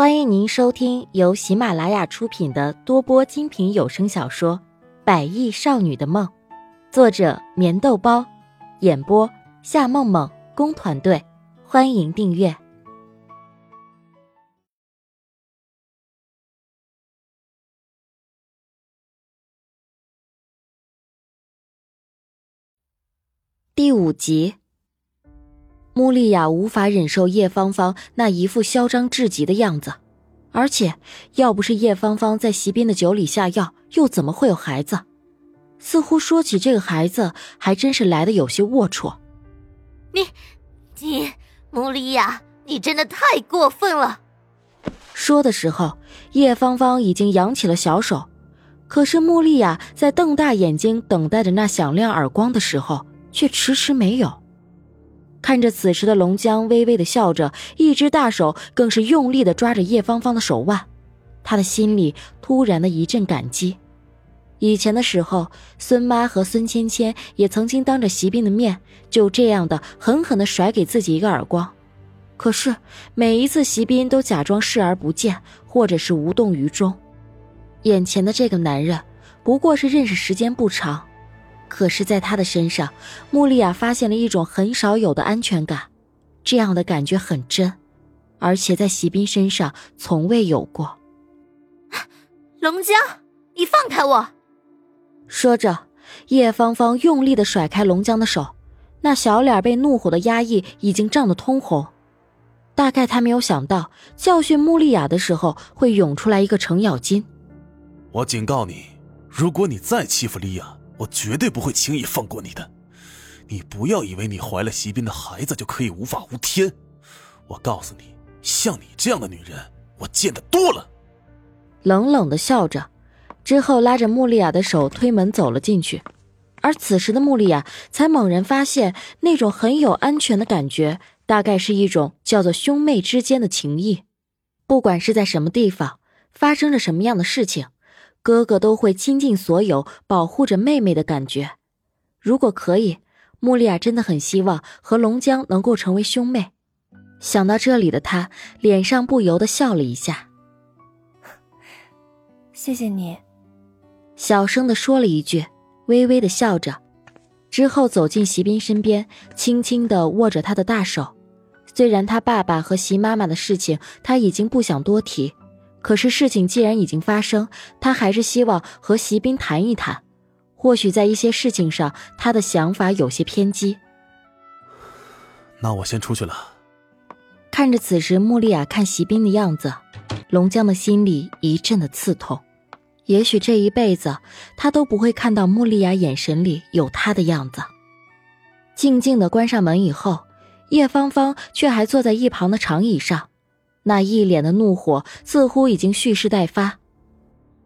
欢迎您收听由喜马拉雅出品的多播精品有声小说《百亿少女的梦》，作者：棉豆包，演播：夏梦梦工团队。欢迎订阅第五集。穆丽亚无法忍受叶芳芳那一副嚣张至极的样子，而且要不是叶芳芳在席斌的酒里下药，又怎么会有孩子？似乎说起这个孩子，还真是来的有些龌龊。你，你，穆丽亚，你真的太过分了！说的时候，叶芳芳已经扬起了小手，可是穆丽亚在瞪大眼睛等待着那响亮耳光的时候，却迟迟没有。看着此时的龙江微微的笑着，一只大手更是用力的抓着叶芳芳的手腕，他的心里突然的一阵感激。以前的时候，孙妈和孙芊芊也曾经当着席斌的面，就这样的狠狠的甩给自己一个耳光，可是每一次席斌都假装视而不见，或者是无动于衷。眼前的这个男人，不过是认识时间不长。可是，在他的身上，穆丽亚发现了一种很少有的安全感，这样的感觉很真，而且在席斌身上从未有过。龙江，你放开我！说着，叶芳芳用力的甩开龙江的手，那小脸被怒火的压抑已经涨得通红。大概他没有想到，教训穆丽亚的时候会涌出来一个程咬金。我警告你，如果你再欺负丽亚，我绝对不会轻易放过你的，你不要以为你怀了席斌的孩子就可以无法无天。我告诉你，像你这样的女人，我见得多了。冷冷的笑着，之后拉着穆丽亚的手推门走了进去。而此时的穆丽亚才猛然发现，那种很有安全的感觉，大概是一种叫做兄妹之间的情谊。不管是在什么地方，发生着什么样的事情。哥哥都会倾尽所有保护着妹妹的感觉。如果可以，穆丽亚真的很希望和龙江能够成为兄妹。想到这里的她，脸上不由得笑了一下。谢谢你，小声的说了一句，微微的笑着，之后走进席斌身边，轻轻的握着他的大手。虽然他爸爸和席妈妈的事情，他已经不想多提。可是事情既然已经发生，他还是希望和席斌谈一谈。或许在一些事情上，他的想法有些偏激。那我先出去了。看着此时穆丽亚看席斌的样子，龙江的心里一阵的刺痛。也许这一辈子他都不会看到穆丽亚眼神里有他的样子。静静的关上门以后，叶芳芳却还坐在一旁的长椅上。那一脸的怒火似乎已经蓄势待发。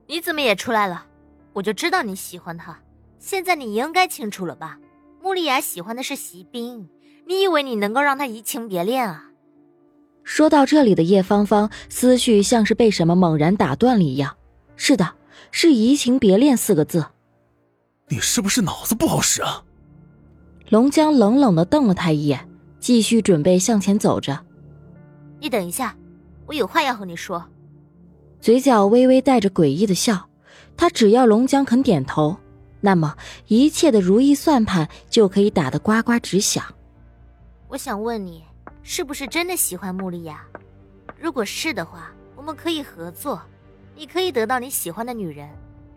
你怎么也出来了？我就知道你喜欢他。现在你应该清楚了吧？穆丽雅喜欢的是席斌，你以为你能够让他移情别恋啊？说到这里的叶芳芳思绪像是被什么猛然打断了一样。是的，是移情别恋四个字。你是不是脑子不好使啊？龙江冷冷的瞪了他一眼，继续准备向前走着。你等一下。我有话要和你说，嘴角微微带着诡异的笑。他只要龙江肯点头，那么一切的如意算盘就可以打得呱呱直响。我想问你，是不是真的喜欢穆丽亚？如果是的话，我们可以合作。你可以得到你喜欢的女人，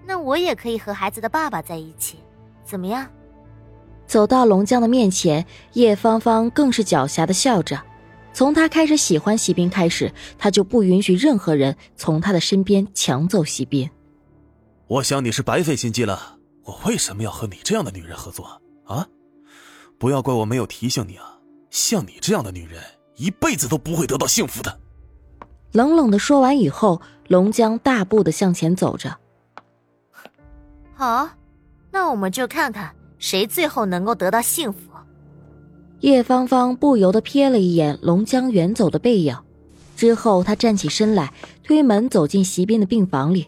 那我也可以和孩子的爸爸在一起，怎么样？走到龙江的面前，叶芳芳更是狡黠的笑着。从他开始喜欢席斌开始，他就不允许任何人从他的身边抢走席斌。我想你是白费心机了。我为什么要和你这样的女人合作啊？不要怪我没有提醒你啊！像你这样的女人，一辈子都不会得到幸福的。冷冷的说完以后，龙江大步的向前走着。好，那我们就看看谁最后能够得到幸福。叶芳芳不由得瞥了一眼龙江远走的背影，之后她站起身来，推门走进席斌的病房里。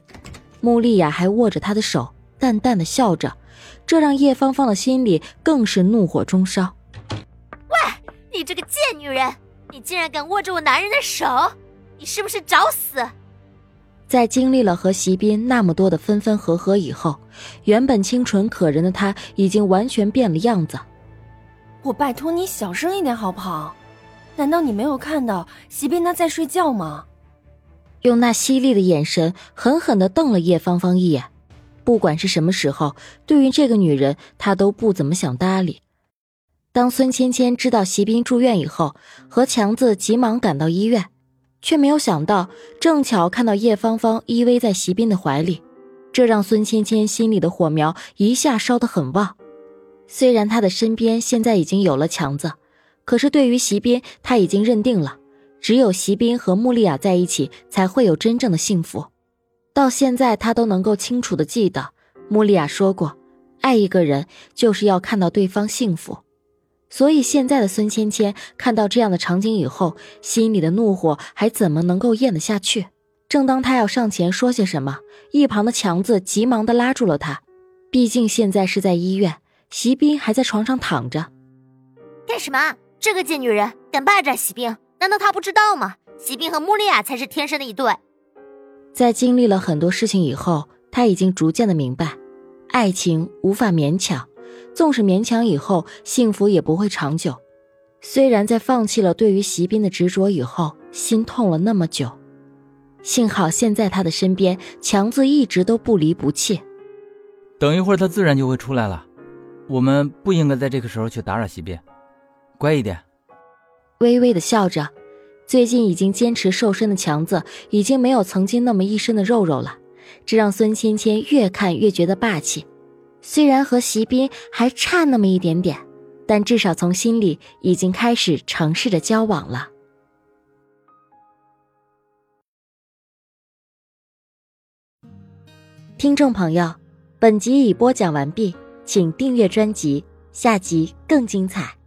穆丽亚还握着他的手，淡淡的笑着，这让叶芳芳的心里更是怒火中烧。喂，你这个贱女人，你竟然敢握着我男人的手！你是不是找死？在经历了和席斌那么多的分分合合以后，原本清纯可人的她已经完全变了样子。我拜托你小声一点好不好？难道你没有看到席斌他在睡觉吗？用那犀利的眼神狠狠的瞪了叶芳芳一眼。不管是什么时候，对于这个女人，他都不怎么想搭理。当孙芊芊知道席斌住院以后，和强子急忙赶到医院，却没有想到正巧看到叶芳芳依偎在席斌的怀里，这让孙芊芊心里的火苗一下烧得很旺。虽然他的身边现在已经有了强子，可是对于席斌，他已经认定了，只有席斌和穆丽亚在一起，才会有真正的幸福。到现在，他都能够清楚的记得，穆丽亚说过，爱一个人就是要看到对方幸福。所以现在的孙芊芊看到这样的场景以后，心里的怒火还怎么能够咽得下去？正当他要上前说些什么，一旁的强子急忙的拉住了他。毕竟现在是在医院，席斌还在床上躺着。干什么？这个贱女人敢霸占席斌？难道她不知道吗？席斌和穆丽亚才是天生的一对。在经历了很多事情以后，他已经逐渐的明白，爱情无法勉强，纵使勉强以后，幸福也不会长久。虽然在放弃了对于席斌的执着以后，心痛了那么久，幸好现在他的身边，强子一直都不离不弃。等一会儿他自然就会出来了，我们不应该在这个时候去打扰席斌，乖一点。微微的笑着。最近已经坚持瘦身的强子，已经没有曾经那么一身的肉肉了，这让孙芊芊越看越觉得霸气。虽然和席斌还差那么一点点，但至少从心里已经开始尝试着交往了。听众朋友，本集已播讲完毕，请订阅专辑，下集更精彩。